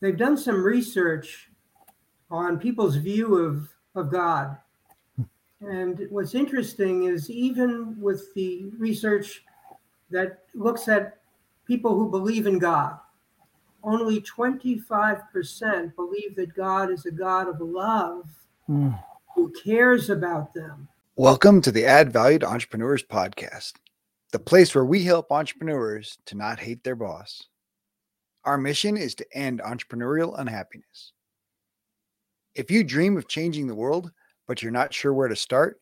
they've done some research on people's view of, of God. And what's interesting is even with the research that looks at people who believe in God, only 25% believe that God is a God of love mm. who cares about them. Welcome to the Add Value to Entrepreneurs podcast, the place where we help entrepreneurs to not hate their boss. Our mission is to end entrepreneurial unhappiness. If you dream of changing the world, but you're not sure where to start,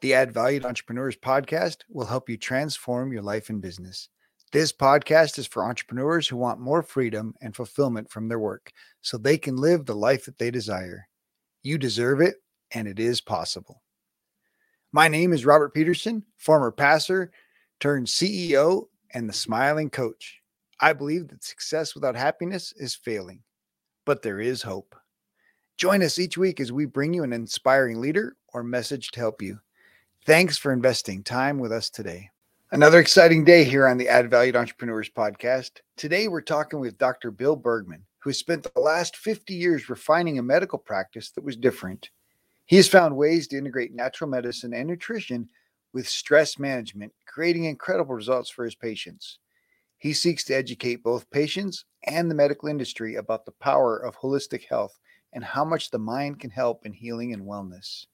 the Add Value to Entrepreneurs podcast will help you transform your life and business. This podcast is for entrepreneurs who want more freedom and fulfillment from their work so they can live the life that they desire. You deserve it, and it is possible. My name is Robert Peterson, former pastor turned CEO and the smiling coach. I believe that success without happiness is failing, but there is hope. Join us each week as we bring you an inspiring leader or message to help you. Thanks for investing time with us today. Another exciting day here on the Add Valued Entrepreneurs podcast. Today, we're talking with Dr. Bill Bergman, who has spent the last 50 years refining a medical practice that was different. He has found ways to integrate natural medicine and nutrition with stress management, creating incredible results for his patients. He seeks to educate both patients and the medical industry about the power of holistic health and how much the mind can help in healing and wellness.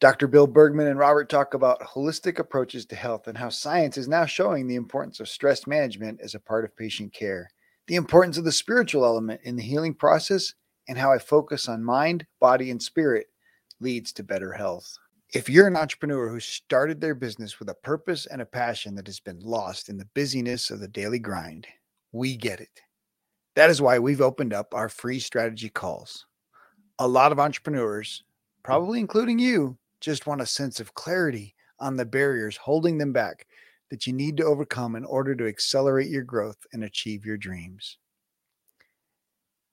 Dr. Bill Bergman and Robert talk about holistic approaches to health and how science is now showing the importance of stress management as a part of patient care, the importance of the spiritual element in the healing process, and how a focus on mind, body, and spirit leads to better health. If you're an entrepreneur who started their business with a purpose and a passion that has been lost in the busyness of the daily grind, we get it. That is why we've opened up our free strategy calls. A lot of entrepreneurs, probably including you, just want a sense of clarity on the barriers holding them back that you need to overcome in order to accelerate your growth and achieve your dreams.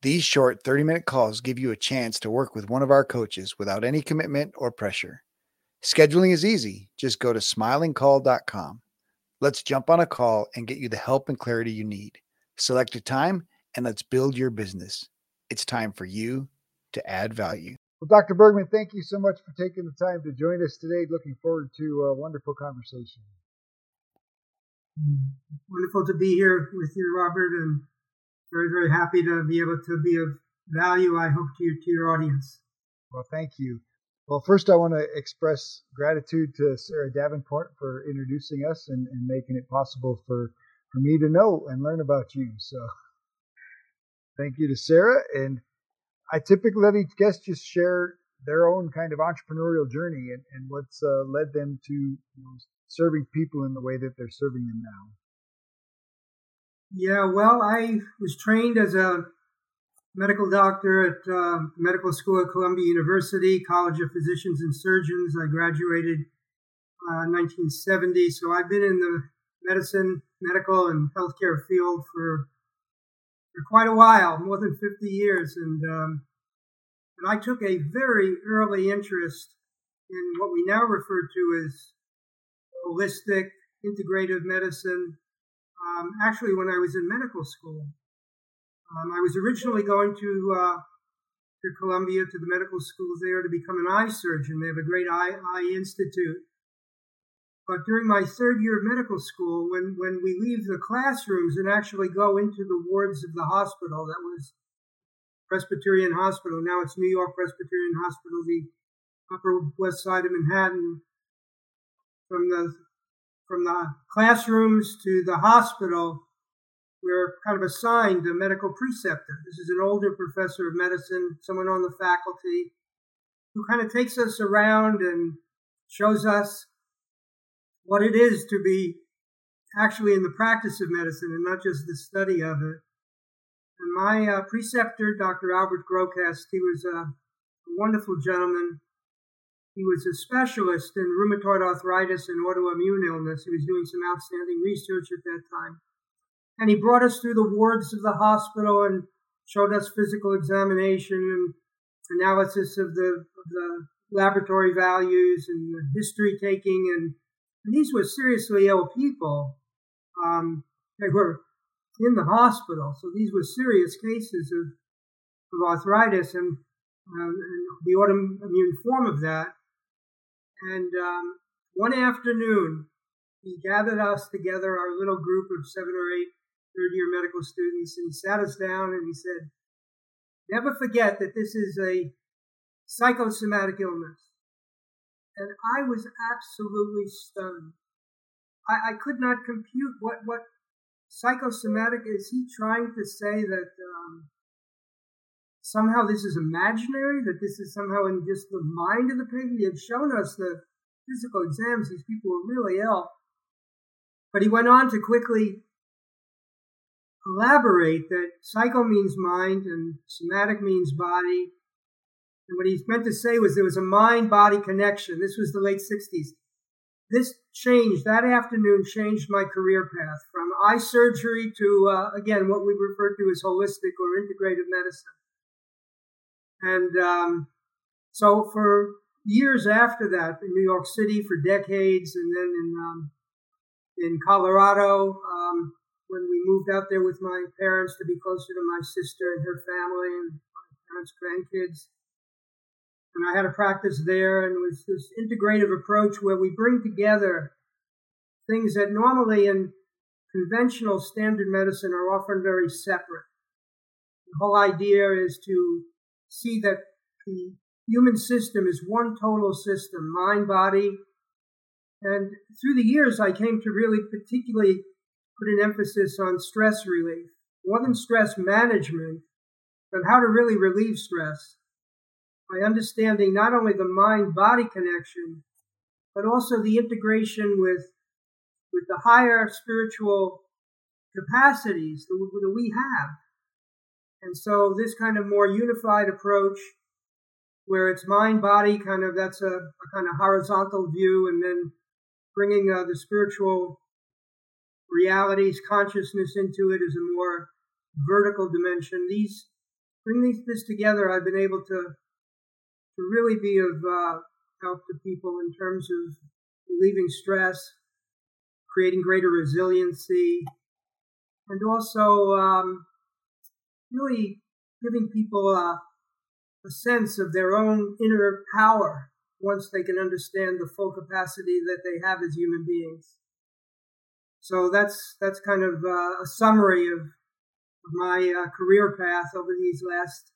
These short 30 minute calls give you a chance to work with one of our coaches without any commitment or pressure. Scheduling is easy. Just go to smilingcoach.com. Let's jump on a call and get you the help and clarity you need. Select a time and let's build your business. It's time for you to add value. Well, Dr. Bergman, thank you so much for taking the time to join us today. Looking forward to a wonderful conversation. Wonderful to be here with you, Robert, and very, very happy to be able to be of value, I hope, to, you, to your audience. Well, thank you. Well, first, I want to express gratitude to Sarah Davenport for introducing us and, and making it possible for, for me to know and learn about you. So, thank you to Sarah. And I typically let each guest just share their own kind of entrepreneurial journey and, and what's uh, led them to you know, serving people in the way that they're serving them now. Yeah, well, I was trained as a medical doctor at uh, medical school at Columbia University, College of Physicians and Surgeons. I graduated uh, 1970, so I've been in the medicine, medical, and healthcare field for for quite a while, more than 50 years. And, um, and I took a very early interest in what we now refer to as holistic integrative medicine. Um, actually, when I was in medical school, um, I was originally going to uh, to Columbia to the medical schools there to become an eye surgeon. They have a great eye eye institute, but during my third year of medical school, when, when we leave the classrooms and actually go into the wards of the hospital, that was Presbyterian Hospital. Now it's New York Presbyterian Hospital, the Upper West Side of Manhattan. From the from the classrooms to the hospital, we're kind of assigned a medical preceptor. This is an older professor of medicine, someone on the faculty, who kind of takes us around and shows us what it is to be actually in the practice of medicine and not just the study of it. And my uh, preceptor, Dr. Albert Grokoest, he was a wonderful gentleman. He was a specialist in rheumatoid arthritis and autoimmune illness. He was doing some outstanding research at that time. And he brought us through the wards of the hospital and showed us physical examination and analysis of the, of the laboratory values and history taking and and these were seriously ill people. Um, they were in the hospital, so these were serious cases of of arthritis and, uh, and the autoimmune form of that. And um, one afternoon, he gathered us together, our little group of seven or eight third year medical students, and he sat us down and he said, Never forget that this is a psychosomatic illness. And I was absolutely stunned. I, I could not compute what, what psychosomatic is he trying to say that um, somehow this is imaginary, that this is somehow in just the mind of the patient? He had shown us the physical exams, these people were really ill. But he went on to quickly elaborate that psycho means mind and somatic means body. And what he meant to say was there was a mind body connection. This was the late 60s. This changed, that afternoon changed my career path from eye surgery to, uh, again, what we refer to as holistic or integrative medicine. And um, so for years after that, in New York City for decades, and then in um, in Colorado, um, when we moved out there with my parents to be closer to my sister and her family and my parents' grandkids. And I had a practice there, and it was this integrative approach where we bring together things that normally in conventional standard medicine are often very separate. The whole idea is to see that the human system is one total system, mind, body. And through the years, I came to really particularly put an emphasis on stress relief, more than stress management, but how to really relieve stress by understanding not only the mind body connection, but also the integration with, with the higher spiritual capacities that we, have. And so this kind of more unified approach where it's mind body kind of that's a, a kind of horizontal view and then bringing uh, the spiritual realities, consciousness into it as a more vertical dimension. These bring these this together. I've been able to to really be of uh, help to people in terms of relieving stress, creating greater resiliency, and also um, really giving people a, a sense of their own inner power once they can understand the full capacity that they have as human beings. So that's that's kind of uh, a summary of, of my uh, career path over these last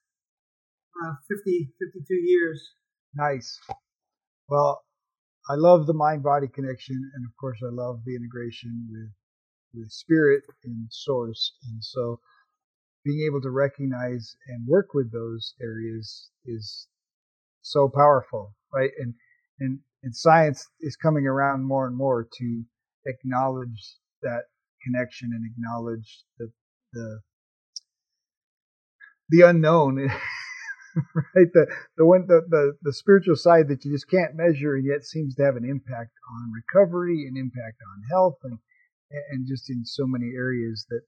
uh, 50, 52 years. Nice. Well, I love the mind body connection, and of course, I love the integration with with spirit and source. And so, being able to recognize and work with those areas is so powerful, right? And and and science is coming around more and more to acknowledge that connection and acknowledge the the the unknown right? The the one the, the the spiritual side that you just can't measure and yet seems to have an impact on recovery and impact on health and and just in so many areas that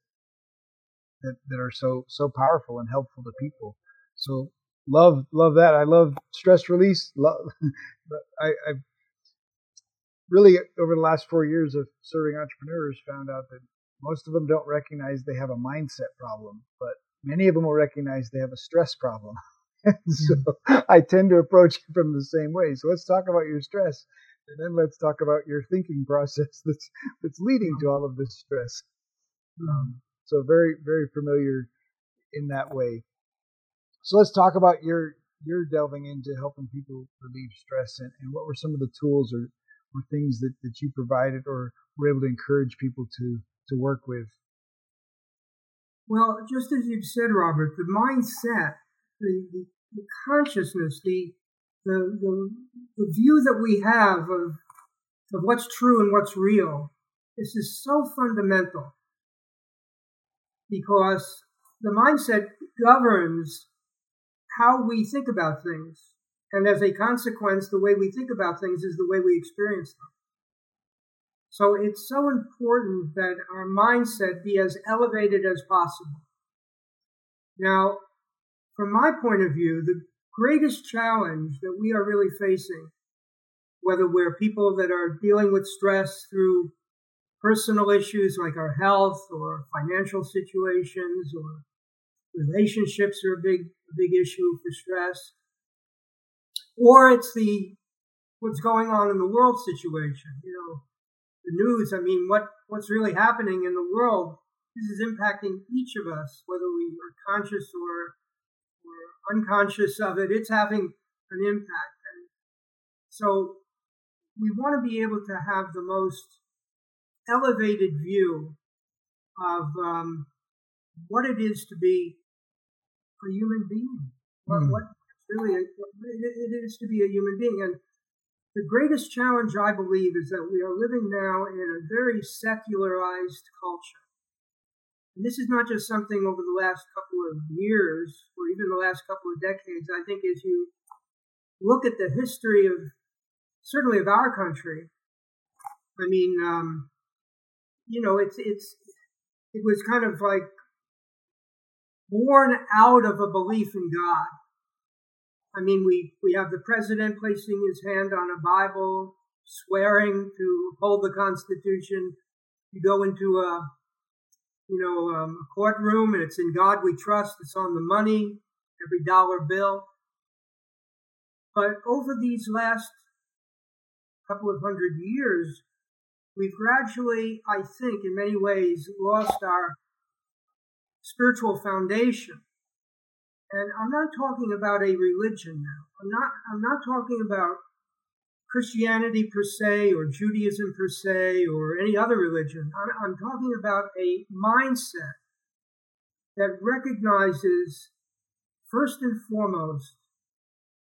that that are so so powerful and helpful to people. So love love that. I love stress release. Love i i really over the last four years of serving entrepreneurs found out that most of them don't recognize they have a mindset problem, but many of them will recognize they have a stress problem. so mm-hmm. I tend to approach it from the same way. So let's talk about your stress, and then let's talk about your thinking process that's that's leading to all of this stress. Mm-hmm. Um, so very very familiar in that way. So let's talk about your you're delving into helping people relieve stress and, and what were some of the tools or or things that, that you provided or were able to encourage people to to work with? Well, just as you've said, Robert, the mindset, the, the, the consciousness, the, the, the the view that we have of of what's true and what's real, this is so fundamental because the mindset governs how we think about things. And as a consequence, the way we think about things is the way we experience them. So it's so important that our mindset be as elevated as possible. Now, from my point of view, the greatest challenge that we are really facing, whether we're people that are dealing with stress through personal issues like our health or financial situations or relationships are a big big issue for stress. Or it's the what's going on in the world situation. You know, the news. I mean, what what's really happening in the world? This is impacting each of us, whether we are conscious or or unconscious of it. It's having an impact, and so we want to be able to have the most elevated view of um, what it is to be a human being. What, mm. what really it is to be a human being, and the greatest challenge, I believe, is that we are living now in a very secularized culture. And this is not just something over the last couple of years or even the last couple of decades. I think as you look at the history of certainly of our country, I mean, um, you know, it's it's it was kind of like born out of a belief in God. I mean, we, we have the president placing his hand on a Bible, swearing to uphold the Constitution. You go into a, you know, um, a courtroom and it's in God we trust. It's on the money, every dollar bill. But over these last couple of hundred years, we've gradually, I think, in many ways, lost our spiritual foundation. And I'm not talking about a religion now. I'm not, I'm not talking about Christianity per se or Judaism per se or any other religion. I'm, I'm talking about a mindset that recognizes, first and foremost,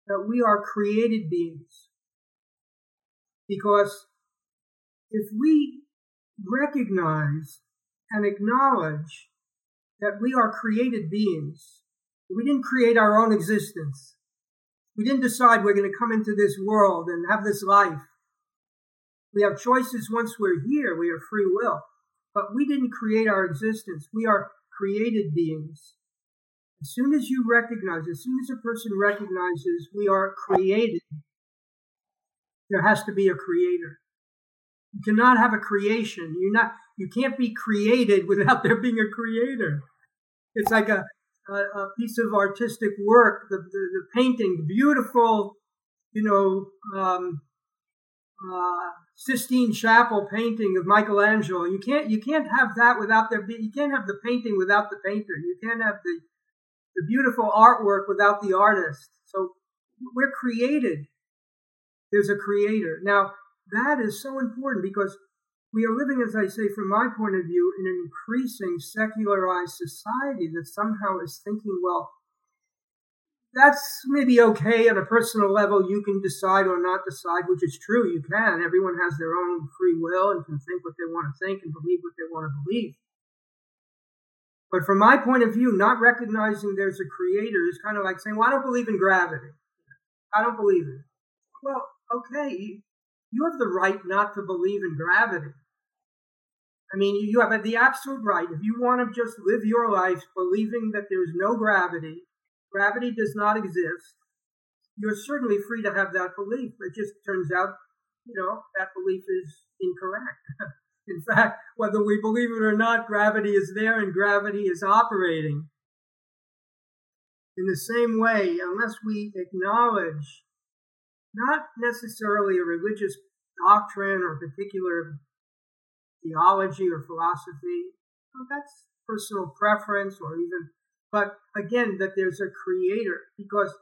that we are created beings. Because if we recognize and acknowledge that we are created beings, we didn't create our own existence. We didn't decide we're going to come into this world and have this life. We have choices once we're here. We are free will. But we didn't create our existence. We are created beings. As soon as you recognize, as soon as a person recognizes we are created, there has to be a creator. You cannot have a creation. You're not, you can't be created without there being a creator. It's like a, a, a piece of artistic work, the, the, the, painting, the beautiful, you know, um, uh, Sistine Chapel painting of Michelangelo. You can't you can't have that without there be, you can't have the painting without the painter. You can't have the the beautiful artwork without the artist. So we're created. There's a creator. Now that is so important because we are living, as I say, from my point of view, in an increasing secularized society that somehow is thinking, well, that's maybe okay on a personal level. You can decide or not decide, which is true. You can. Everyone has their own free will and can think what they want to think and believe what they want to believe. But from my point of view, not recognizing there's a creator is kind of like saying, well, I don't believe in gravity. I don't believe it. Well, okay, you have the right not to believe in gravity. I mean, you have the absolute right. If you want to just live your life believing that there's no gravity, gravity does not exist, you're certainly free to have that belief. It just turns out, you know, that belief is incorrect. in fact, whether we believe it or not, gravity is there and gravity is operating. In the same way, unless we acknowledge not necessarily a religious doctrine or particular theology or philosophy. Well, that's personal preference or even, but again, that there's a creator because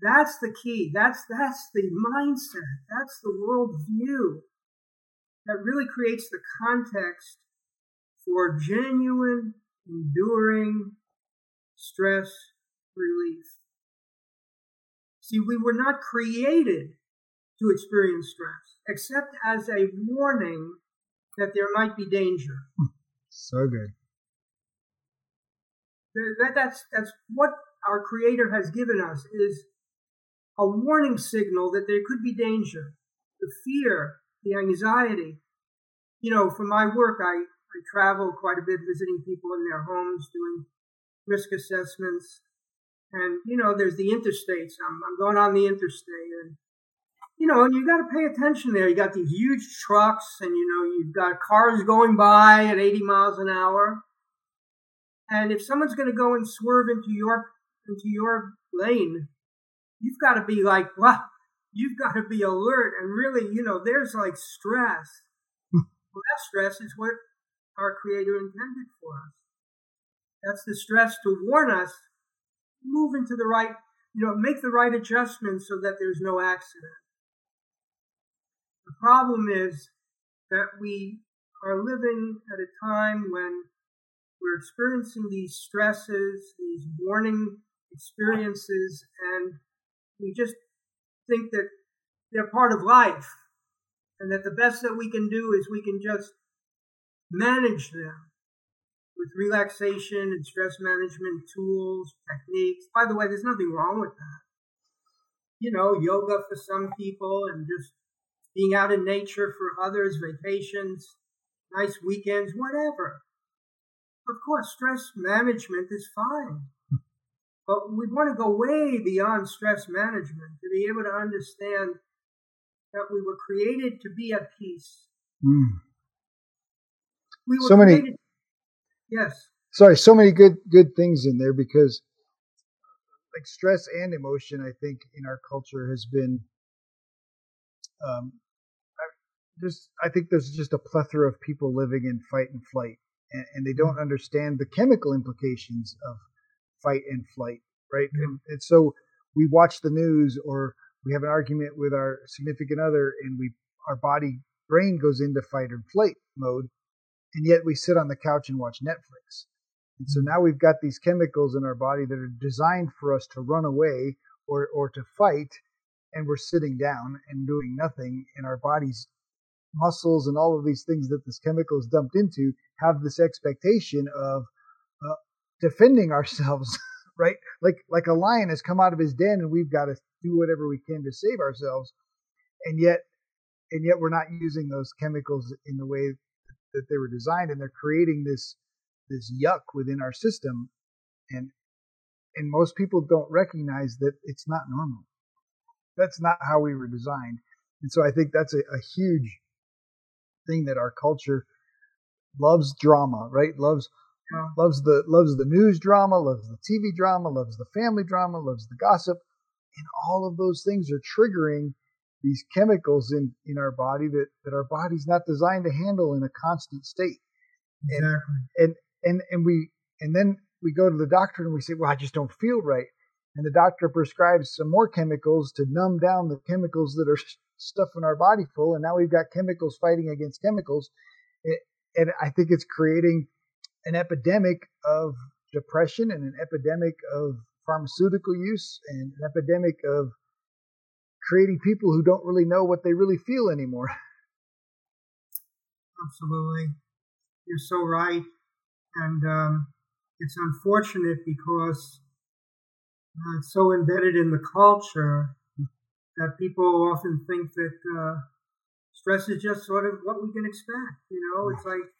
that's the key. That's, that's the mindset. That's the worldview that really creates the context for genuine, enduring stress relief. See, we were not created to experience stress, except as a warning that there might be danger. Hmm. So good. That, that's, that's what our Creator has given us is a warning signal that there could be danger, the fear, the anxiety. You know, for my work, I, I travel quite a bit visiting people in their homes, doing risk assessments. And, you know, there's the interstates. I'm, I'm going on the interstate and, you know, and you got to pay attention there. You got these huge trucks and, you know, you've got cars going by at 80 miles an hour. And if someone's going to go and swerve into your into your lane, you've got to be like, well, you've got to be alert and really, you know, there's like stress. well, that stress is what our Creator intended for us. That's the stress to warn us, move into the right, you know, make the right adjustments so that there's no accident. The problem is that we are living at a time when we're experiencing these stresses, these warning experiences, and we just think that they're part of life and that the best that we can do is we can just manage them with relaxation and stress management tools, techniques. By the way, there's nothing wrong with that. You know, yoga for some people and just being out in nature for others, vacations, nice weekends, whatever. Of course, stress management is fine. But we want to go way beyond stress management to be able to understand that we were created to be at peace. Mm. We were so created, many. Yes. Sorry, so many good good things in there because, like stress and emotion, I think in our culture has been um, there's I think there's just a plethora of people living in fight and flight, and, and they don't mm-hmm. understand the chemical implications of fight and flight, right? Mm-hmm. And, and so we watch the news or we have an argument with our significant other, and we our body brain goes into fight or flight mode, and yet we sit on the couch and watch Netflix. And so mm-hmm. now we've got these chemicals in our body that are designed for us to run away or, or to fight, and we're sitting down and doing nothing, and our bodies muscles and all of these things that this chemical is dumped into have this expectation of uh, defending ourselves right? Like like a lion has come out of his den and we've got to do whatever we can to save ourselves. And yet and yet we're not using those chemicals in the way that they were designed and they're creating this this yuck within our system. And and most people don't recognize that it's not normal. That's not how we were designed. And so i think that's a, a huge thing that our culture loves drama, right? Loves yeah. loves the loves the news drama, loves the TV drama, loves the family drama, loves the gossip, and all of those things are triggering these chemicals in in our body that that our body's not designed to handle in a constant state. Exactly. And and and, and we and then we go to the doctor and we say, "Well, I just don't feel right." And the doctor prescribes some more chemicals to numb down the chemicals that are stuffing our body full, and now we've got chemicals fighting against chemicals. And I think it's creating an epidemic of depression and an epidemic of pharmaceutical use and an epidemic of creating people who don't really know what they really feel anymore. Absolutely. You're so right. And um, it's unfortunate because uh, it's so embedded in the culture that people often think that uh, stress is just sort of what we can expect. You know, it's like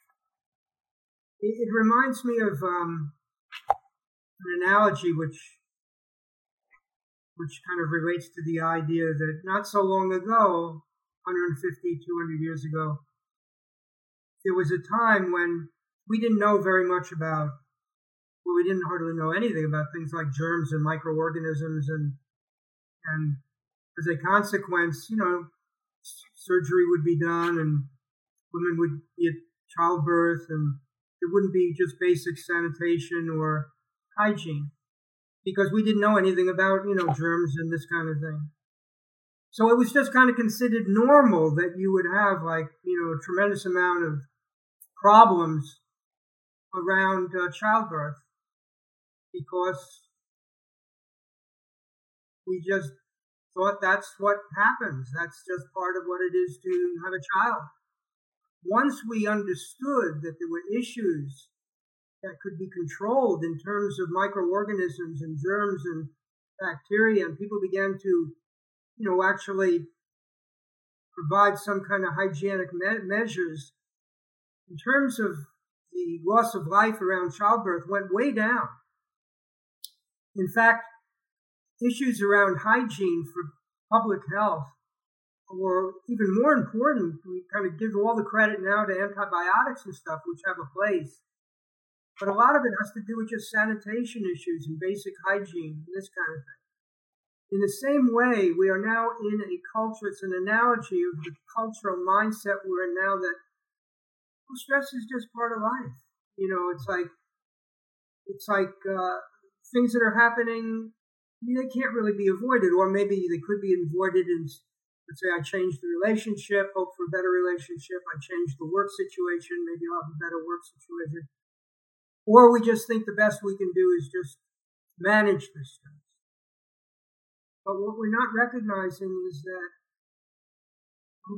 it, it reminds me of um, an analogy which which kind of relates to the idea that not so long ago, 150, 200 years ago, there was a time when we didn't know very much about, well, we didn't hardly know anything about things like germs and microorganisms and and as a consequence, you know, surgery would be done and women would be at childbirth and it wouldn't be just basic sanitation or hygiene because we didn't know anything about, you know, germs and this kind of thing. So it was just kind of considered normal that you would have like, you know, a tremendous amount of problems around uh, childbirth because we just thought that's what happens. That's just part of what it is to have a child. Once we understood that there were issues that could be controlled in terms of microorganisms and germs and bacteria, and people began to, you know, actually provide some kind of hygienic me- measures, in terms of the loss of life around childbirth, went way down. In fact, issues around hygiene for public health or even more important, we kind of give all the credit now to antibiotics and stuff, which have a place. But a lot of it has to do with just sanitation issues and basic hygiene and this kind of thing. In the same way, we are now in a culture, it's an analogy of the cultural mindset we're in now that well, stress is just part of life. You know, it's like, it's like uh, things that are happening, they can't really be avoided, or maybe they could be avoided in let's say I change the relationship, hope for a better relationship, I change the work situation, maybe I'll have a better work situation. Or we just think the best we can do is just manage the stress. But what we're not recognizing is that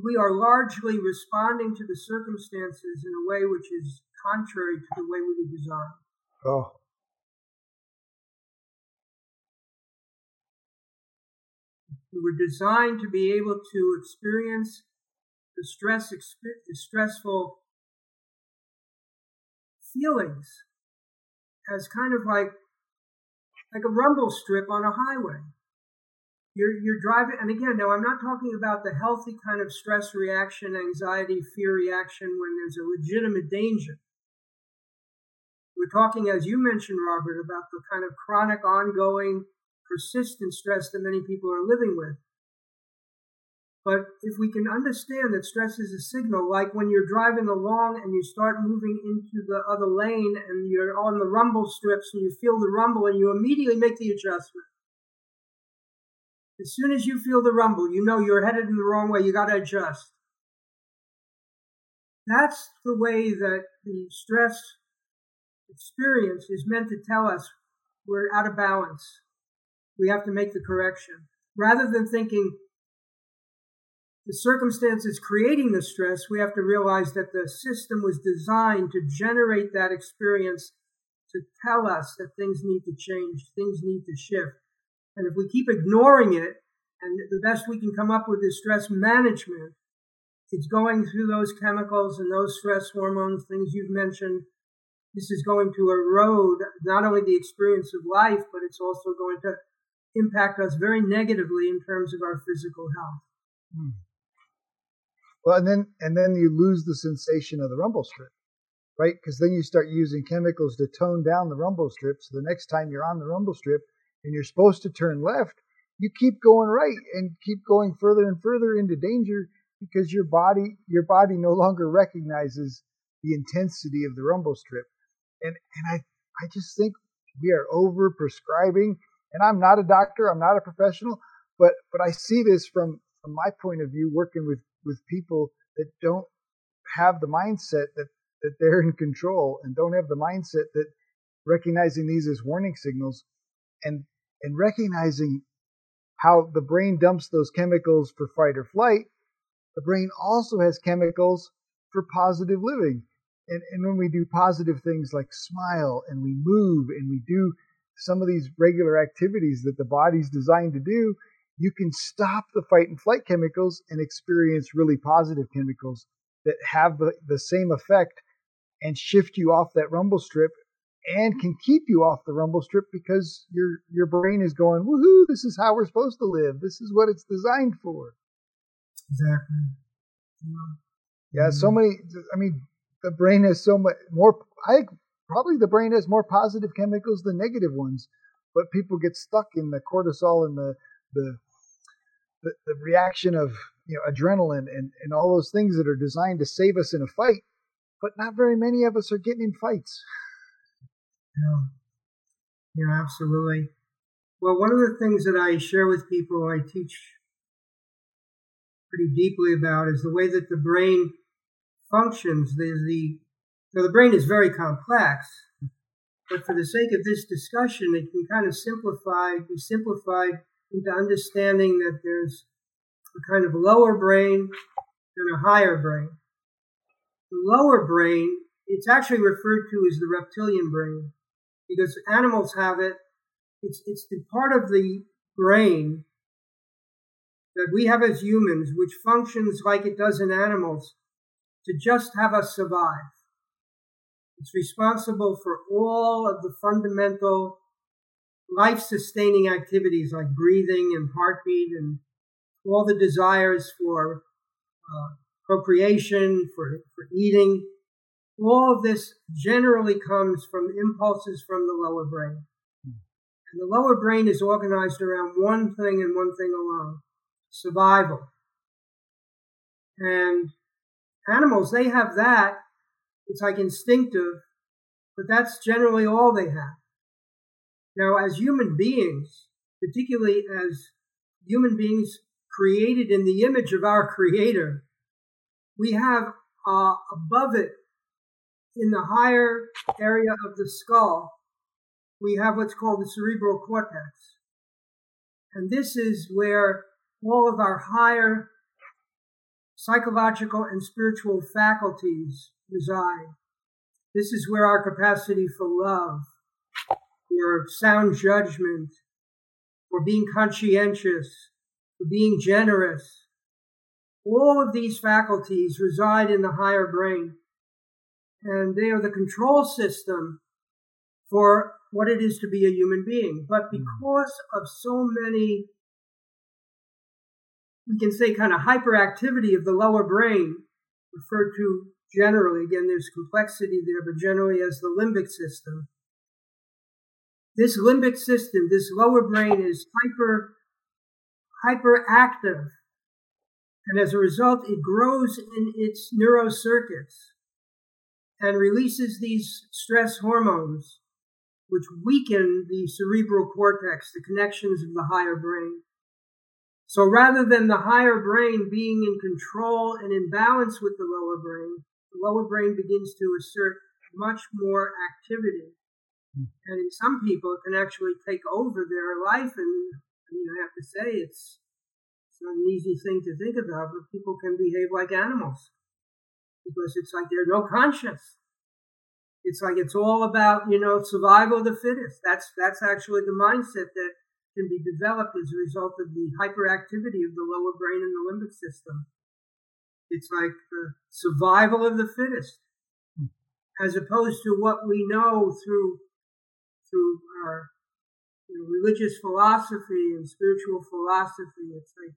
we are largely responding to the circumstances in a way which is contrary to the way we were designed. Oh. We were designed to be able to experience the stress, the stressful feelings as kind of like like a rumble strip on a highway. You're you're driving, and again, now I'm not talking about the healthy kind of stress reaction, anxiety, fear reaction when there's a legitimate danger. We're talking, as you mentioned, Robert, about the kind of chronic, ongoing, persistent stress that many people are living with. But if we can understand that stress is a signal, like when you're driving along and you start moving into the other lane and you're on the rumble strips and you feel the rumble and you immediately make the adjustment. As soon as you feel the rumble, you know you're headed in the wrong way, you got to adjust. That's the way that the stress experience is meant to tell us we're out of balance. We have to make the correction. Rather than thinking, the circumstances creating the stress, we have to realize that the system was designed to generate that experience to tell us that things need to change, things need to shift. And if we keep ignoring it, and the best we can come up with is stress management, it's going through those chemicals and those stress hormones, things you've mentioned. This is going to erode not only the experience of life, but it's also going to impact us very negatively in terms of our physical health. Hmm. Well, and then and then you lose the sensation of the rumble strip, right? Because then you start using chemicals to tone down the rumble strip. So the next time you're on the rumble strip and you're supposed to turn left, you keep going right and keep going further and further into danger because your body your body no longer recognizes the intensity of the rumble strip. And and I I just think we are over prescribing. And I'm not a doctor, I'm not a professional, but but I see this from from my point of view working with with people that don't have the mindset that that they're in control and don't have the mindset that recognizing these as warning signals and and recognizing how the brain dumps those chemicals for fight or flight the brain also has chemicals for positive living. And, and when we do positive things like smile and we move and we do some of these regular activities that the body's designed to do you can stop the fight and flight chemicals and experience really positive chemicals that have the, the same effect and shift you off that rumble strip and can keep you off the rumble strip because your your brain is going woohoo this is how we're supposed to live this is what it's designed for exactly yeah, yeah so mm-hmm. many i mean the brain has so much more i probably the brain has more positive chemicals than negative ones but people get stuck in the cortisol and the the the, the reaction of you know adrenaline and, and all those things that are designed to save us in a fight but not very many of us are getting in fights. Yeah. Yeah absolutely. Well one of the things that i share with people i teach pretty deeply about is the way that the brain functions. There's the so the brain is very complex but for the sake of this discussion it can kind of simplify be simplified into understanding that there's a kind of lower brain and a higher brain. The lower brain, it's actually referred to as the reptilian brain because animals have it. It's, it's the part of the brain that we have as humans, which functions like it does in animals to just have us survive. It's responsible for all of the fundamental life sustaining activities like breathing and heartbeat and all the desires for uh, procreation, for, for eating. all of this generally comes from impulses from the lower brain. And the lower brain is organized around one thing and one thing alone survival. And animals, they have that. It's like instinctive, but that's generally all they have. Now, as human beings, particularly as human beings created in the image of our Creator, we have uh, above it, in the higher area of the skull, we have what's called the cerebral cortex. And this is where all of our higher psychological and spiritual faculties reside. This is where our capacity for love, for sound judgment, for being conscientious, for being generous, all of these faculties reside in the higher brain. And they are the control system for what it is to be a human being. But hmm. because of so many, we can say kind of hyperactivity of the lower brain, referred to generally, again, there's complexity there, but generally as the limbic system. This limbic system, this lower brain is hyper, hyperactive. And as a result, it grows in its neurocircuits and releases these stress hormones which weaken the cerebral cortex, the connections of the higher brain. So rather than the higher brain being in control and in balance with the lower brain, the lower brain begins to assert much more activity. Hmm. And in some people, it can actually take over their life. And I mean, I have to say, it's, it's not an easy thing to think about, but people can behave like animals because it's like they're no conscience. It's like it's all about you know survival of the fittest. That's that's actually the mindset that can be developed as a result of the hyperactivity of the lower brain and the limbic system. It's like the survival of the fittest, as opposed to what we know through through our you know, religious philosophy and spiritual philosophy. It's like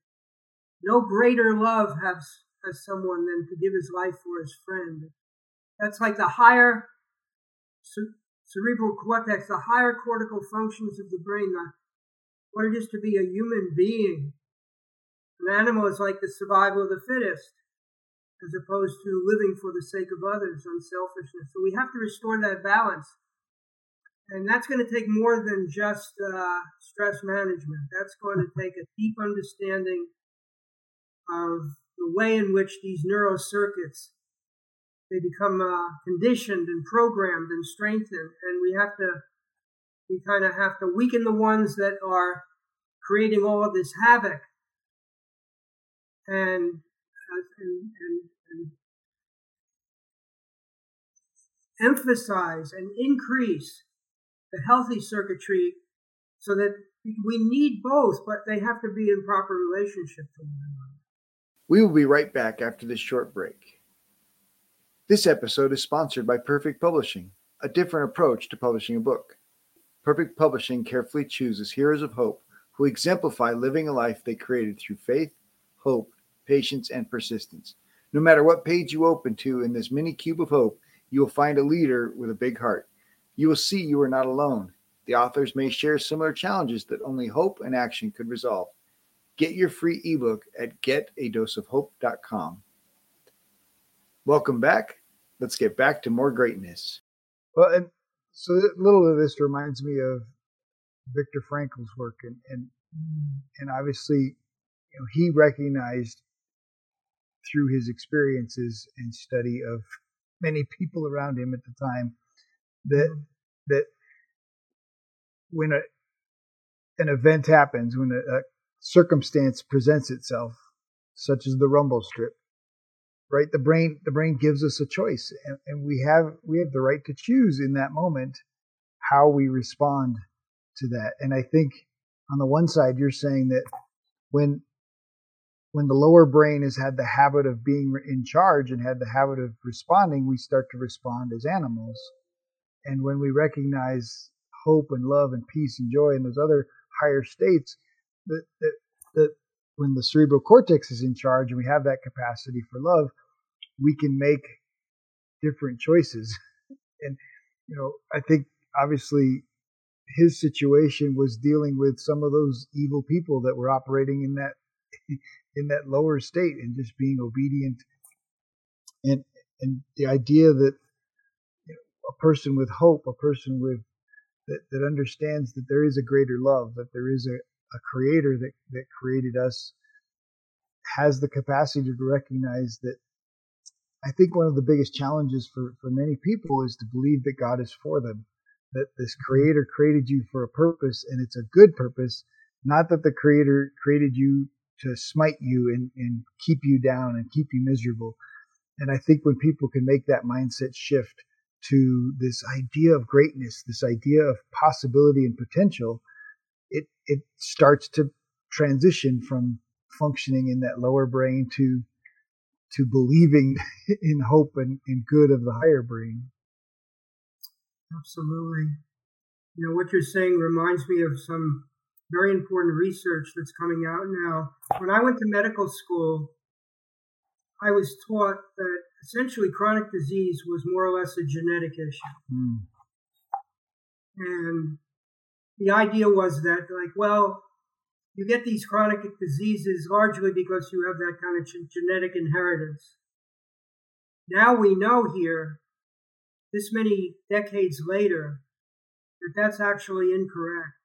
no greater love has has someone than to give his life for his friend. That's like the higher cerebral cortex, the higher cortical functions of the brain, the, what it is to be a human being. An animal is like the survival of the fittest, as opposed to living for the sake of others, unselfishness. So we have to restore that balance. And that's going to take more than just uh, stress management. That's going to take a deep understanding of the way in which these neurocircuits they become uh, conditioned and programmed and strengthened, and we have to we kind of have to weaken the ones that are creating all of this havoc and and, and, emphasize and increase the healthy circuitry so that we need both, but they have to be in proper relationship to one another. We will be right back after this short break. This episode is sponsored by Perfect Publishing, a different approach to publishing a book. Perfect Publishing carefully chooses heroes of hope who exemplify living a life they created through faith, hope, patience, and persistence. No matter what page you open to in this mini cube of hope, you will find a leader with a big heart. You will see you are not alone. The authors may share similar challenges that only hope and action could resolve. Get your free ebook at getadoseofhope.com. Welcome back. Let's get back to more greatness. Well, and so a little of this reminds me of Viktor Frankl's work, and and and obviously, you know, he recognized through his experiences and study of many people around him at the time that mm-hmm. that when a an event happens, when a, a circumstance presents itself, such as the rumble strip, right the brain the brain gives us a choice and, and we have we have the right to choose in that moment how we respond to that and i think on the one side you're saying that when when the lower brain has had the habit of being in charge and had the habit of responding we start to respond as animals and when we recognize hope and love and peace and joy and those other higher states that that, that when the cerebral cortex is in charge and we have that capacity for love we can make different choices. And, you know, I think obviously his situation was dealing with some of those evil people that were operating in that in that lower state and just being obedient. And and the idea that you know, a person with hope a person with that, that understands that there is a greater love that there is a, a creator that, that created us has the capacity to recognize that I think one of the biggest challenges for, for many people is to believe that God is for them that this creator created you for a purpose and it's a good purpose, not that the creator created you to smite you and, and keep you down and keep you miserable. And I think when people can make that mindset shift to this idea of greatness, this idea of possibility and potential, it, it starts to transition from functioning in that lower brain to to believing in hope and, and good of the higher brain. Absolutely. You know, what you're saying reminds me of some very important research that's coming out now. When I went to medical school, I was taught that essentially chronic disease was more or less a genetic issue. Mm. And the idea was that, like, well, you get these chronic diseases largely because you have that kind of genetic inheritance. Now we know here this many decades later that that's actually incorrect.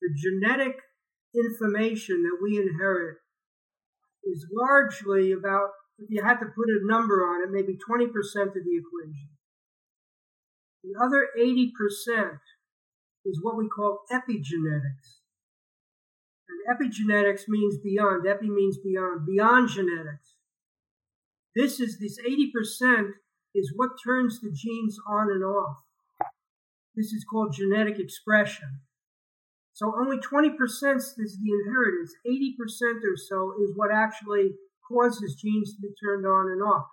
The genetic information that we inherit is largely about, if you had to put a number on it, maybe 20% of the equation. The other 80% is what we call epigenetics. And epigenetics means beyond. Epi means beyond. Beyond genetics. This is this 80% is what turns the genes on and off. This is called genetic expression. So only 20% is the inheritance. 80% or so is what actually causes genes to be turned on and off.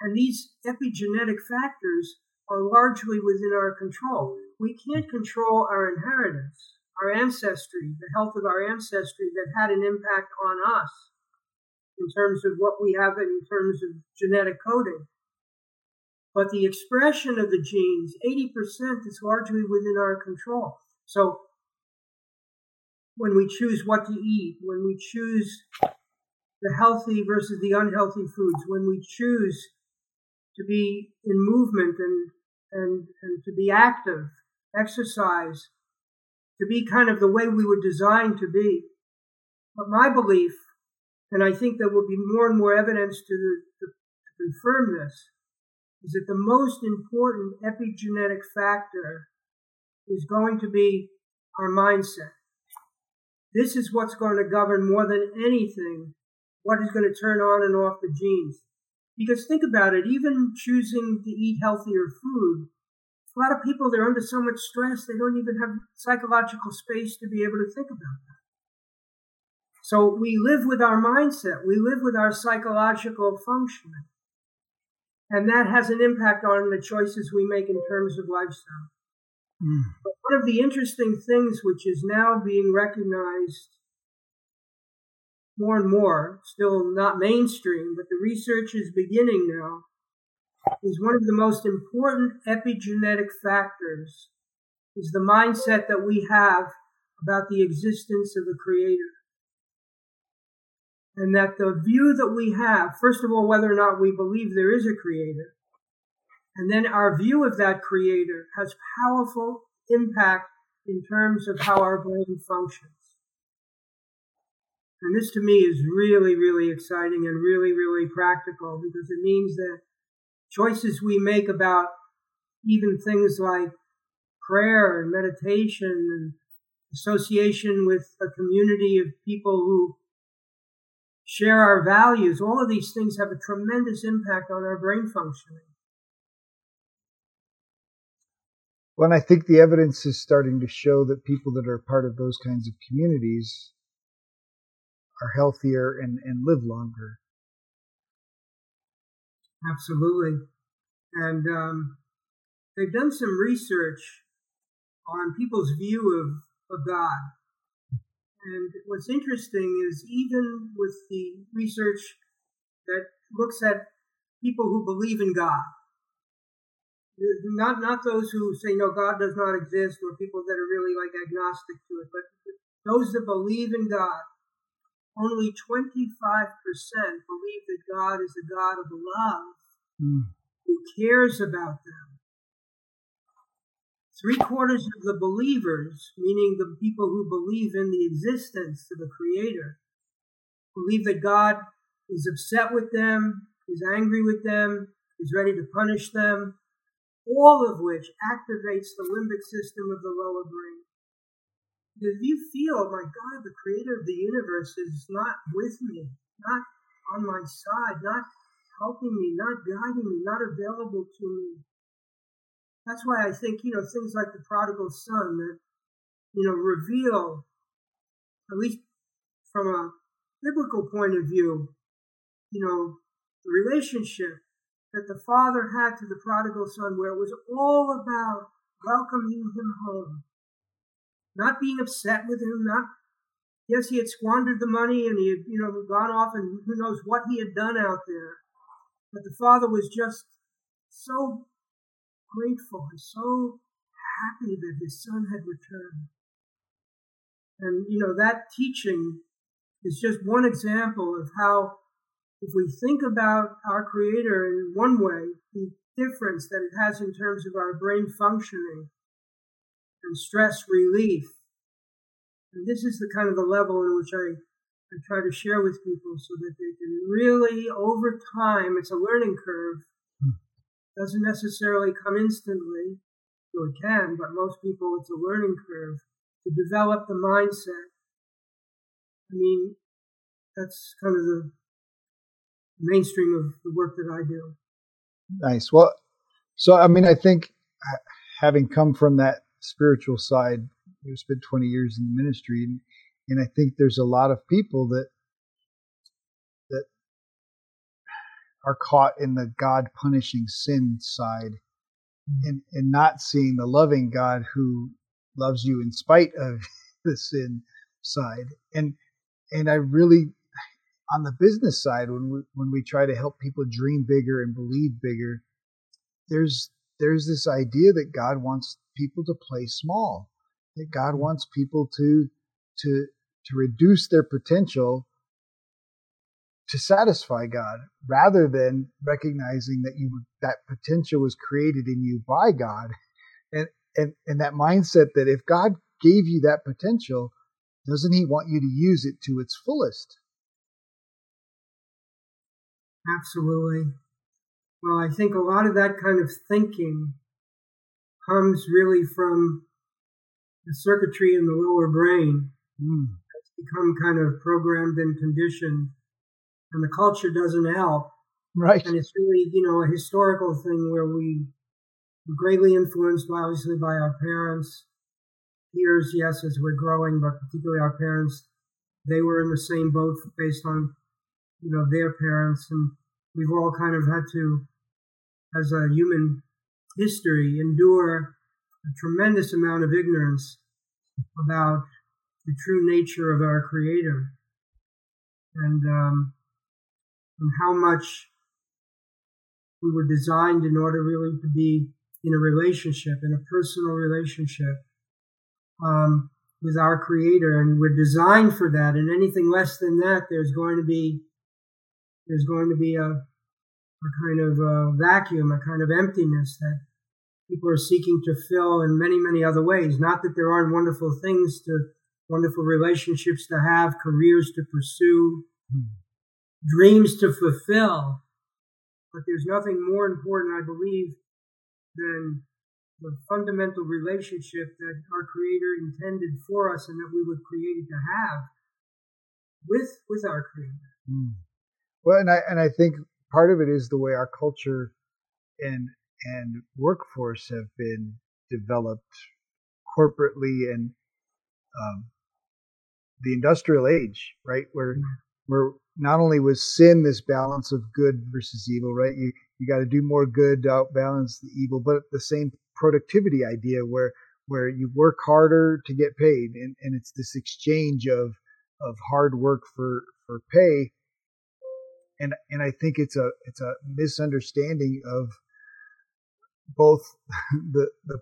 And these epigenetic factors are largely within our control. We can't control our inheritance, our ancestry, the health of our ancestry that had an impact on us in terms of what we have in terms of genetic coding. But the expression of the genes, 80% is largely within our control. So when we choose what to eat, when we choose the healthy versus the unhealthy foods, when we choose to be in movement and, and, and to be active, exercise, to be kind of the way we were designed to be. But my belief, and I think there will be more and more evidence to, to, to confirm this, is that the most important epigenetic factor is going to be our mindset. This is what's going to govern more than anything what is going to turn on and off the genes. Because think about it, even choosing to eat healthier food, a lot of people, they're under so much stress, they don't even have psychological space to be able to think about that. So we live with our mindset, we live with our psychological functioning. And that has an impact on the choices we make in terms of lifestyle. Mm. One of the interesting things which is now being recognized more and more, still not mainstream, but the research is beginning now, is one of the most important epigenetic factors is the mindset that we have about the existence of a creator. And that the view that we have, first of all, whether or not we believe there is a creator, and then our view of that creator has powerful impact in terms of how our brain functions. And this to me is really, really exciting and really, really practical because it means that choices we make about even things like prayer and meditation and association with a community of people who share our values, all of these things have a tremendous impact on our brain functioning. Well, and I think the evidence is starting to show that people that are part of those kinds of communities are healthier and, and live longer. Absolutely. And um, they've done some research on people's view of, of God. And what's interesting is even with the research that looks at people who believe in God. Not not those who say no, God does not exist, or people that are really like agnostic to it, but those that believe in God. Only 25% believe that God is a God of love mm. who cares about them. Three quarters of the believers, meaning the people who believe in the existence of a creator, believe that God is upset with them, is angry with them, is ready to punish them, all of which activates the limbic system of the lower brain. Because you feel, my God, the creator of the universe is not with me, not on my side, not helping me, not guiding me, not available to me. That's why I think, you know, things like the prodigal son that, you know, reveal, at least from a biblical point of view, you know, the relationship that the father had to the prodigal son, where it was all about welcoming him home, not being upset with him, not yes, he had squandered the money and he had, you know, gone off and who knows what he had done out there. But the father was just so grateful and so happy that his son had returned. And, you know, that teaching is just one example of how, if we think about our Creator in one way, the difference that it has in terms of our brain functioning and stress relief. And this is the kind of the level in which I, I try to share with people so that they can really, over time, it's a learning curve, hmm. doesn't necessarily come instantly, though it can, but most people it's a learning curve to develop the mindset. I mean, that's kind of the mainstream of the work that I do. Nice. Well, so I mean, I think having come from that spiritual side, you spent 20 years in the ministry, and, and I think there's a lot of people that that are caught in the God punishing sin side mm-hmm. and, and not seeing the loving God who loves you in spite of the sin side. And and I really on the business side when we when we try to help people dream bigger and believe bigger, there's there's this idea that God wants people to play small. That God mm-hmm. wants people to to to reduce their potential to satisfy God rather than recognizing that you that potential was created in you by God and and and that mindset that if God gave you that potential doesn't he want you to use it to its fullest absolutely well i think a lot of that kind of thinking comes really from the circuitry in the lower brain mm. that's become kind of programmed and conditioned and the culture doesn't help. Right. And it's really, you know, a historical thing where we were greatly influenced, obviously, by our parents. Peers, yes, as we're growing, but particularly our parents, they were in the same boat based on, you know, their parents. And we've all kind of had to, as a human history, endure a tremendous amount of ignorance about the true nature of our Creator. And um, and how much we were designed in order really to be in a relationship, in a personal relationship um, with our Creator, and we're designed for that. And anything less than that, there's going to be there's going to be a a kind of a vacuum, a kind of emptiness that people are seeking to fill in many, many other ways. Not that there aren't wonderful things to, wonderful relationships to have, careers to pursue, mm dreams to fulfill. But there's nothing more important, I believe, than the fundamental relationship that our Creator intended for us and that we were created to have with with our Creator. Mm. Well, and I and I think part of it is the way our culture and and workforce have been developed corporately and um, the industrial age, right? Where mm. where not only was sin this balance of good versus evil, right? You you got to do more good to outbalance the evil, but the same productivity idea where where you work harder to get paid, and, and it's this exchange of of hard work for for pay. And and I think it's a it's a misunderstanding of both the the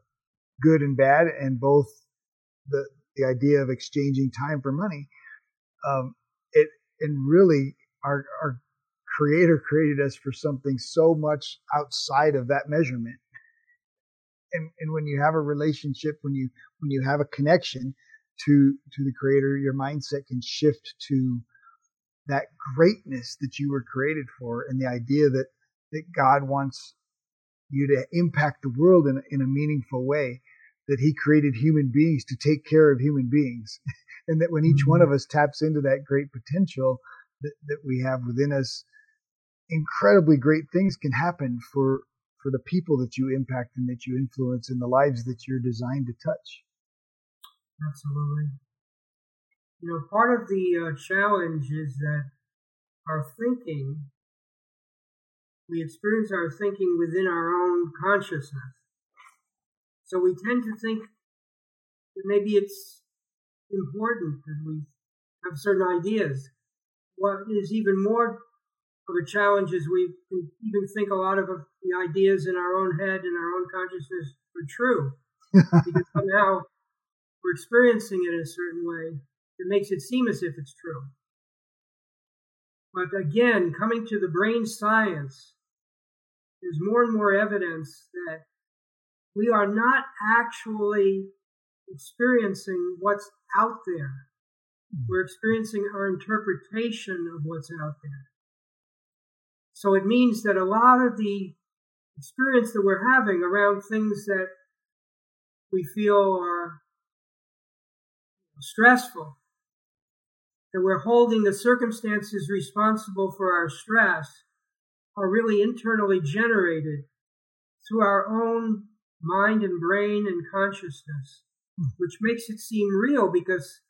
good and bad, and both the the idea of exchanging time for money. Um, it and really our our creator created us for something so much outside of that measurement. And and when you have a relationship, when you when you have a connection to to the creator, your mindset can shift to that greatness that you were created for and the idea that that God wants you to impact the world in, in a meaningful way that he created human beings to take care of human beings. And that when each one mm-hmm. of us taps into that great potential that, that we have within us incredibly great things can happen for for the people that you impact and that you influence and the lives that you're designed to touch. Absolutely you know part of the uh, challenge is that our thinking we experience our thinking within our own consciousness so we tend to think that maybe it's important that we have certain ideas. What is even more of a challenge is we can even think a lot of the ideas in our own head and our own consciousness are true. because somehow we're experiencing it in a certain way that makes it seem as if it's true. But again, coming to the brain science, there's more and more evidence that we are not actually experiencing what's out there. We're experiencing our interpretation of what's out there. So it means that a lot of the experience that we're having around things that we feel are stressful, that we're holding the circumstances responsible for our stress, are really internally generated through our own mind and brain and consciousness, hmm. which makes it seem real because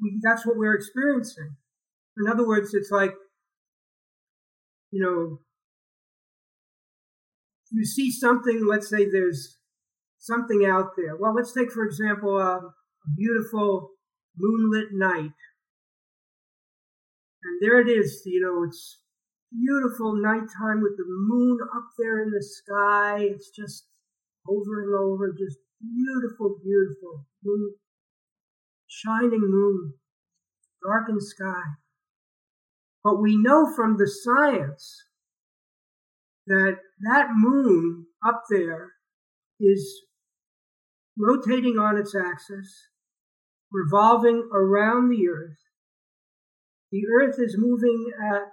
we, that's what we're experiencing. In other words, it's like, you know, you see something, let's say there's something out there. Well, let's take, for example, a, a beautiful moonlit night. And there it is, you know, it's beautiful nighttime with the moon up there in the sky. It's just over and over, just beautiful, beautiful moon, shining moon, darkened sky. But we know from the science that that moon up there is rotating on its axis, revolving around the earth. The earth is moving at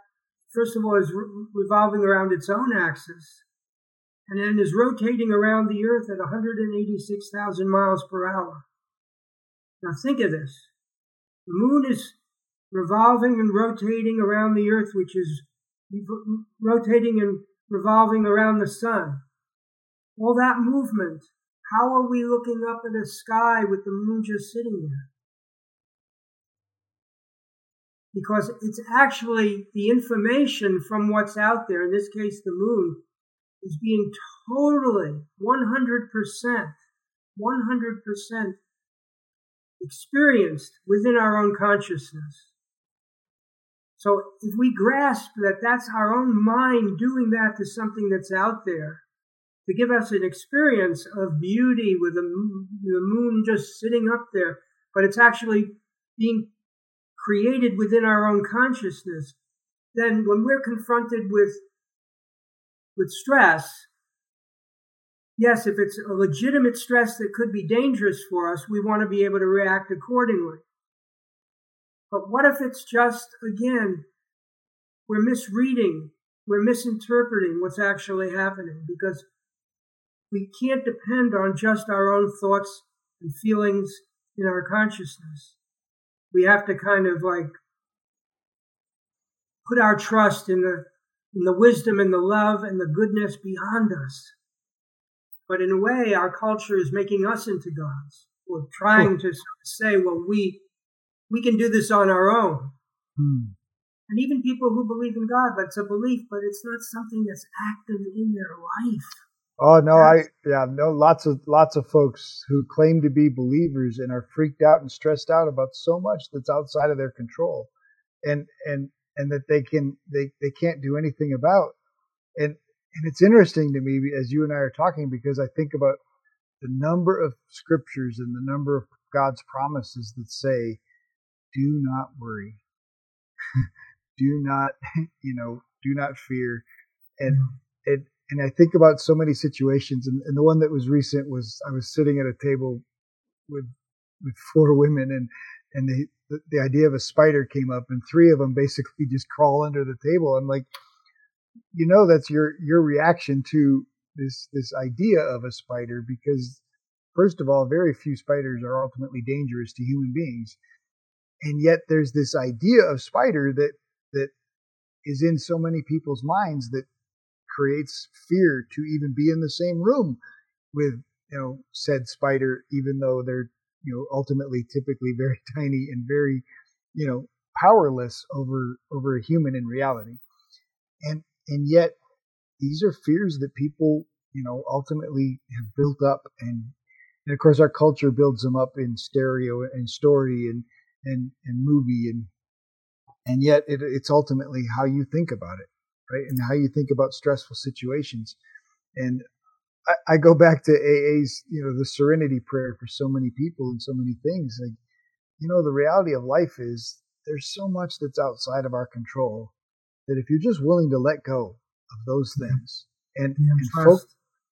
first of all, is re- revolving around its own axis and then is rotating around the Earth at 186,000 miles per hour. Now think of this. The moon is revolving and rotating around the Earth, which is rotating and revolving around the sun. All that movement, how are we looking up at the sky with the moon just sitting there? Because it's actually the information from what's out there, in this case, the moon, is being totally 100%, 100% experienced within our own consciousness. So if we grasp that that's our own mind doing that to something that's out there, to give us an experience of beauty with the moon just sitting up there, but it's actually being created within our own consciousness, then when we're confronted with, with stress, yes, if it's a legitimate stress that could be dangerous for us, we want to be able to react accordingly. But what if it's just, again, we're misreading, we're misinterpreting what's actually happening because we can't depend on just our own thoughts and feelings in our consciousness we have to kind of like put our trust in the in the wisdom and the love and the goodness beyond us. But in a way, our culture is making us into gods. We're trying to say, well, we we can do this on our own. Hmm. And even people who believe in God, that's a belief, but it's not something that's active in their life. Oh no, I yeah, no lots of lots of folks who claim to be believers and are freaked out and stressed out about so much that's outside of their control. And and and that they can they they can't do anything about. And and it's interesting to me as you and I are talking because I think about the number of scriptures and the number of God's promises that say, "Do not worry, do not you know, do not fear," and mm-hmm. it and I think about so many situations, and, and the one that was recent was I was sitting at a table with with four women, and and the, the, the idea of a spider came up, and three of them basically just crawl under the table. I'm like, you know, that's your your reaction to this this idea of a spider because first of all, very few spiders are ultimately dangerous to human beings, and yet there's this idea of spider that that is in so many people's minds that creates fear to even be in the same room with you know said spider even though they're you know ultimately typically very tiny and very you know powerless over over a human in reality. And and yet these are fears that people you know ultimately have built up and and of course our culture builds them up in stereo and story and and and movie and and yet it, it's ultimately how you think about it right? And how you think about stressful situations. And I, I, go back to AA's, you know, the serenity prayer for so many people and so many things. Like, you know, the reality of life is there's so much that's outside of our control that if you're just willing to let go of those things and, yeah, and fo-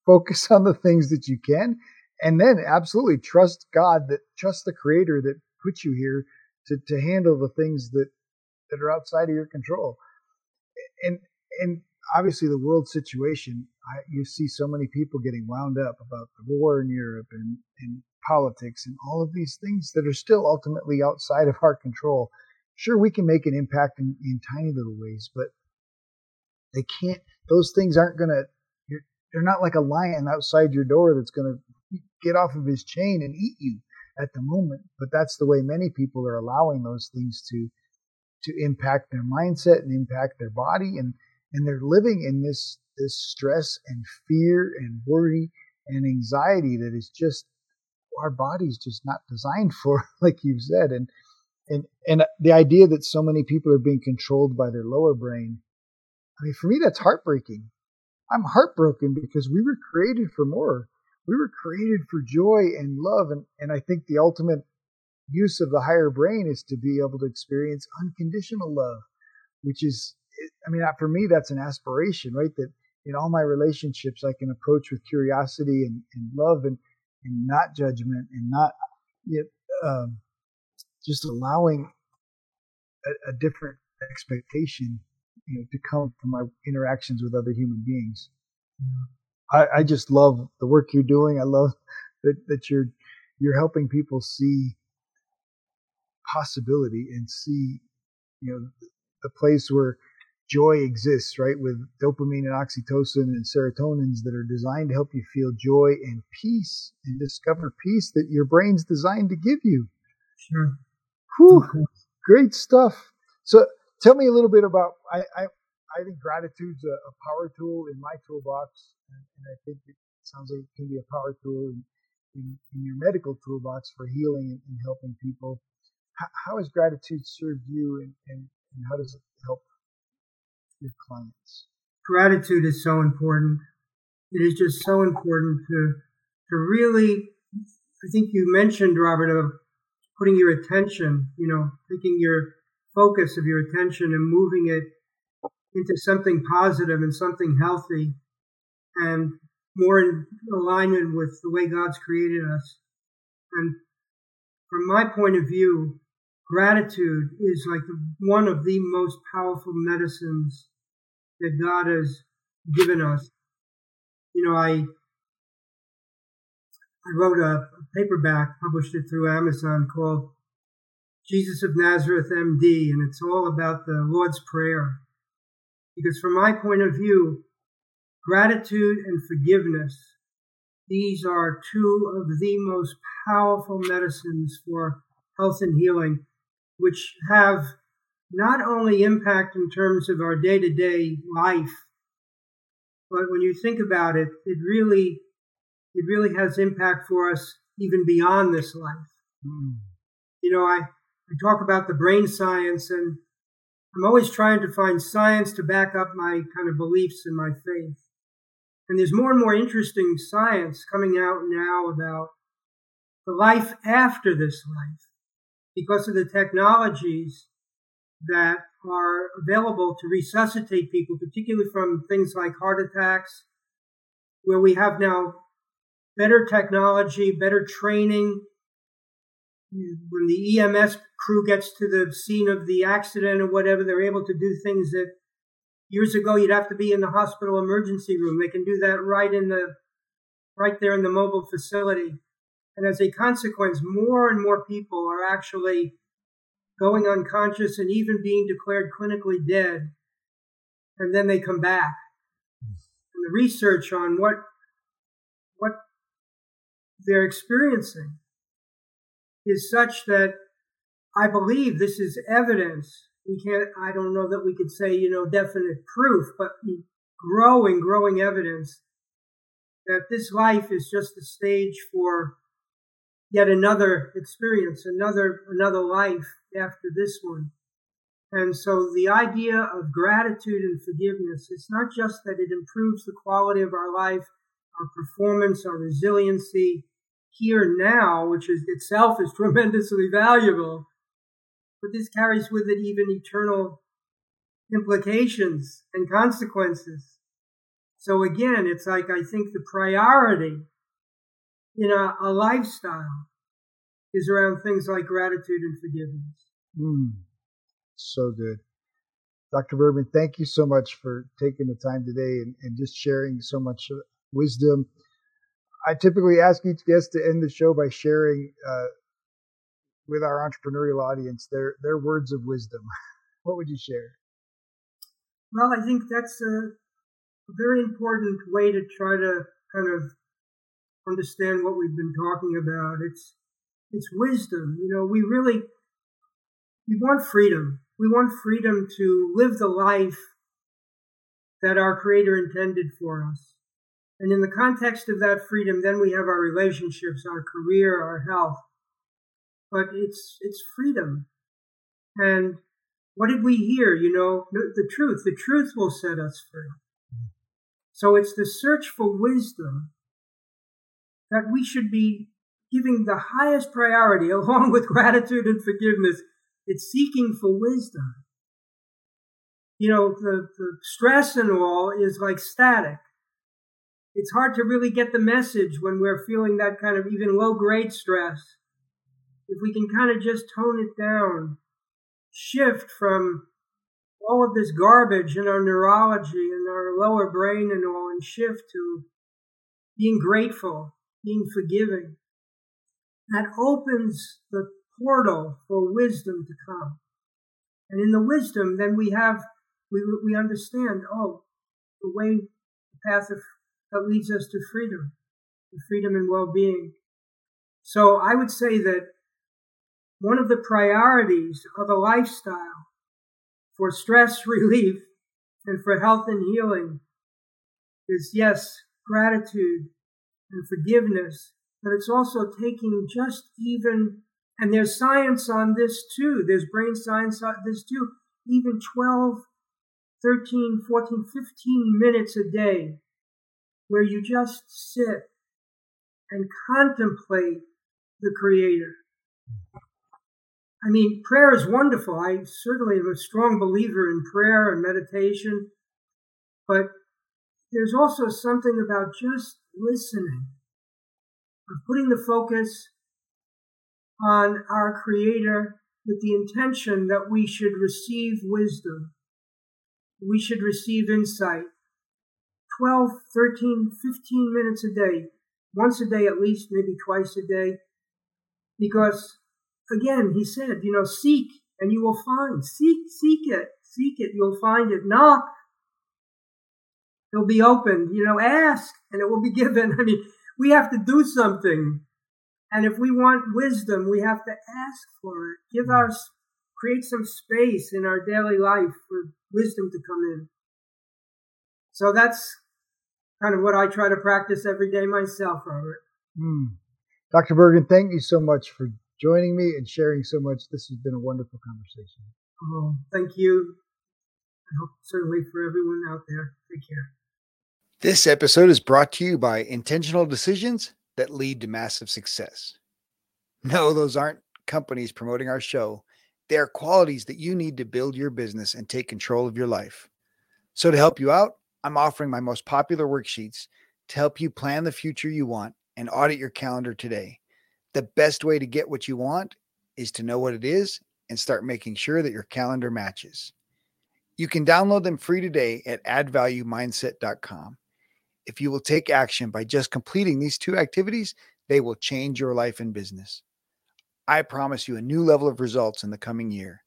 focus on the things that you can, and then absolutely trust God that trust the creator that put you here to, to handle the things that, that are outside of your control. And and obviously the world situation, I, you see so many people getting wound up about the war in Europe and, and politics and all of these things that are still ultimately outside of our control. Sure, we can make an impact in, in tiny little ways, but they can't, those things aren't going to, they're not like a lion outside your door that's going to get off of his chain and eat you at the moment. But that's the way many people are allowing those things to, to impact their mindset and impact their body. And, and they're living in this this stress and fear and worry and anxiety that is just our body's just not designed for like you've said. And and and the idea that so many people are being controlled by their lower brain i mean for me that's heartbreaking. I'm heartbroken because we were created for more. We were created for joy and love. And and i think the ultimate use of the higher brain is to be able to experience unconditional love which is I mean, for me, that's an aspiration, right? That in all my relationships, I can approach with curiosity and, and love and, and not judgment and not yet um, just allowing a, a, different expectation, you know, to come from my interactions with other human beings. I, I just love the work you're doing. I love that, that you're you're helping people see possibility and see, you know, the place where joy exists, right? With dopamine and oxytocin and serotonins that are designed to help you feel joy and peace and discover peace that your brain's designed to give you. Sure. Whew, great stuff. So tell me a little bit about, I, I, I think gratitude's a, a power tool in my toolbox. And, and, I think it sounds like it can be a power tool in, in, in your medical toolbox for healing and, and helping people. How, how, has gratitude served you and, and, and how does it help your clients? Gratitude is so important. It is just so important to to really. I think you mentioned Robert of putting your attention, you know, taking your focus of your attention and moving it into something positive and something healthy and more in alignment with the way God's created us. And from my point of view, gratitude is like one of the most powerful medicines that God has given us. You know, I I wrote a, paperback, published it through Amazon called Jesus of Nazareth MD, and it's all about the Lord's Prayer. Because from my point of view, gratitude and forgiveness, these are two of the most powerful medicines for health and healing, which have not only impact in terms of our day to day life, but when you think about it, it really, it really has impact for us even beyond this life. Mm. You know, I, I talk about the brain science and I'm always trying to find science to back up my kind of beliefs and my faith. And there's more and more interesting science coming out now about the life after this life because of the technologies that are available to resuscitate people, particularly from things like heart attacks, where we have now better technology, better training. When the EMS crew gets to the scene of the accident or whatever, they're able to do things that years ago you'd have to be in the hospital emergency room. They can do that right in the right there in the mobile facility. And as a consequence, more and more people are actually going unconscious and even being declared clinically dead. And then they come back. And the research on what what they're experiencing is such that I believe this is evidence. We can't, I don't know that we could say, you know, definite proof, but growing, growing evidence that this life is just a stage for yet another experience, another, another life after this one. And so the idea of gratitude and forgiveness, it's not just that it improves the quality of our life, our performance, our resiliency here now, which is itself is tremendously valuable, but this carries with it even eternal implications and consequences. So again, it's like I think the priority in a, a lifestyle is around things like gratitude and forgiveness. Mm, so good. Dr. Bergman, thank you so much for taking the time today and, and just sharing so much wisdom. I typically ask each guest to end the show by sharing uh, with our entrepreneurial audience their their words of wisdom. what would you share? Well, I think that's a very important way to try to kind of understand what we've been talking about. It's it's wisdom. You know, we really we want freedom. We want freedom to live the life that our Creator intended for us. And in the context of that freedom, then we have our relationships, our career, our health. But it's it's freedom. And what did we hear? You know, the truth. The truth will set us free. So it's the search for wisdom that we should be giving the highest priority, along with gratitude and forgiveness, it's seeking for wisdom. You know, the, the stress and all is like static. It's hard to really get the message when we're feeling that kind of even low grade stress. If we can kind of just tone it down, shift from all of this garbage in our neurology and our lower brain and all, and shift to being grateful, being forgiving that opens the portal for wisdom to come. And in the wisdom, then we have, we, we understand, oh, the way, the path of, that leads us to freedom, to freedom and well-being. So I would say that one of the priorities of a lifestyle for stress relief and for health and healing is yes, gratitude and forgiveness but it's also taking just even, and there's science on this too. There's brain science on this too. Even 12, 13, 14, 15 minutes a day where you just sit and contemplate the Creator. I mean, prayer is wonderful. I certainly am a strong believer in prayer and meditation, but there's also something about just listening of putting the focus on our Creator with the intention that we should receive wisdom, we should receive insight. 12, 13, 15 minutes a day, once a day at least, maybe twice a day. Because, again, he said, you know, seek and you will find. Seek, seek it, seek it, you'll find it. Knock, it'll be opened. You know, ask and it will be given. I mean, we have to do something. And if we want wisdom, we have to ask for it. Give our, create some space in our daily life for wisdom to come in. So that's kind of what I try to practice every day myself, Robert. Mm. Dr. Bergman, thank you so much for joining me and sharing so much. This has been a wonderful conversation. Uh, thank you. I hope certainly for everyone out there. Take care. This episode is brought to you by intentional decisions that lead to massive success. No, those aren't companies promoting our show. They are qualities that you need to build your business and take control of your life. So, to help you out, I'm offering my most popular worksheets to help you plan the future you want and audit your calendar today. The best way to get what you want is to know what it is and start making sure that your calendar matches. You can download them free today at addvaluemindset.com. If you will take action by just completing these two activities, they will change your life and business. I promise you a new level of results in the coming year.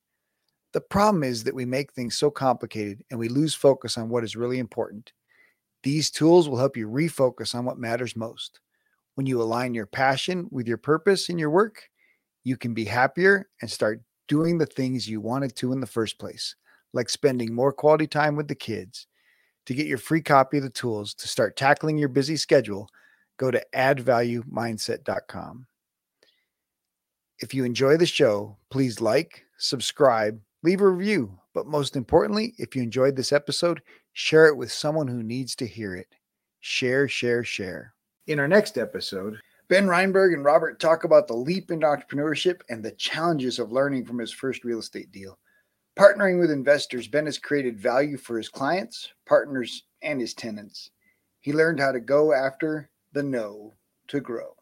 The problem is that we make things so complicated and we lose focus on what is really important. These tools will help you refocus on what matters most. When you align your passion with your purpose in your work, you can be happier and start doing the things you wanted to in the first place, like spending more quality time with the kids. To get your free copy of the tools to start tackling your busy schedule, go to addvaluemindset.com. If you enjoy the show, please like, subscribe, leave a review. But most importantly, if you enjoyed this episode, share it with someone who needs to hear it. Share, share, share. In our next episode, Ben Reinberg and Robert talk about the leap into entrepreneurship and the challenges of learning from his first real estate deal. Partnering with investors, Ben has created value for his clients, partners, and his tenants. He learned how to go after the no to grow.